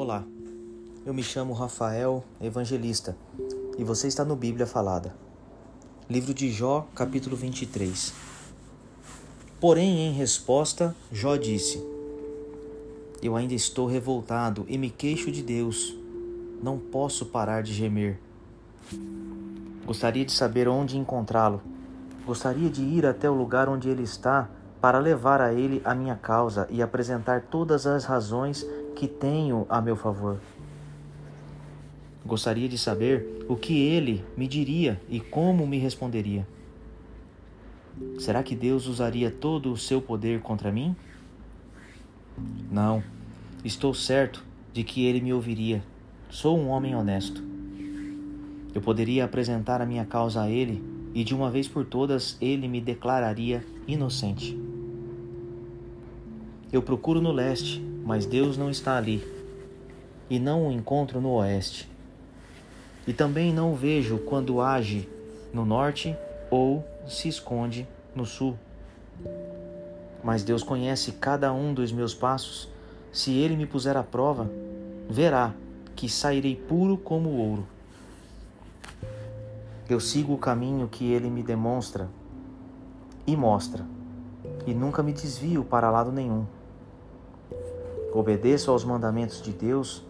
Olá, eu me chamo Rafael Evangelista e você está no Bíblia Falada. Livro de Jó, capítulo 23. Porém, em resposta, Jó disse: Eu ainda estou revoltado e me queixo de Deus. Não posso parar de gemer. Gostaria de saber onde encontrá-lo. Gostaria de ir até o lugar onde ele está para levar a ele a minha causa e apresentar todas as razões que tenho a meu favor. Gostaria de saber o que ele me diria e como me responderia. Será que Deus usaria todo o seu poder contra mim? Não, estou certo de que ele me ouviria. Sou um homem honesto. Eu poderia apresentar a minha causa a ele e de uma vez por todas ele me declararia inocente. Eu procuro no leste, mas Deus não está ali, e não o encontro no oeste. E também não o vejo quando age no norte ou se esconde no sul. Mas Deus conhece cada um dos meus passos. Se ele me puser à prova, verá que sairei puro como ouro. Eu sigo o caminho que ele me demonstra e mostra, e nunca me desvio para lado nenhum. Obedeço aos mandamentos de Deus,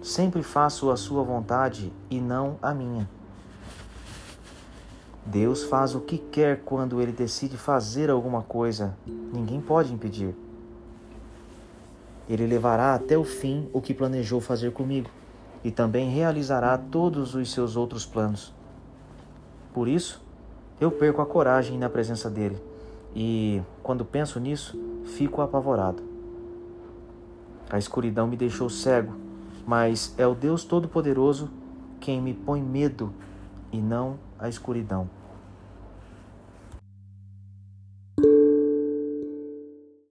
sempre faço a sua vontade e não a minha. Deus faz o que quer quando ele decide fazer alguma coisa, ninguém pode impedir. Ele levará até o fim o que planejou fazer comigo e também realizará todos os seus outros planos. Por isso, eu perco a coragem na presença dele e, quando penso nisso, fico apavorado. A escuridão me deixou cego, mas é o Deus Todo-Poderoso quem me põe medo e não a escuridão.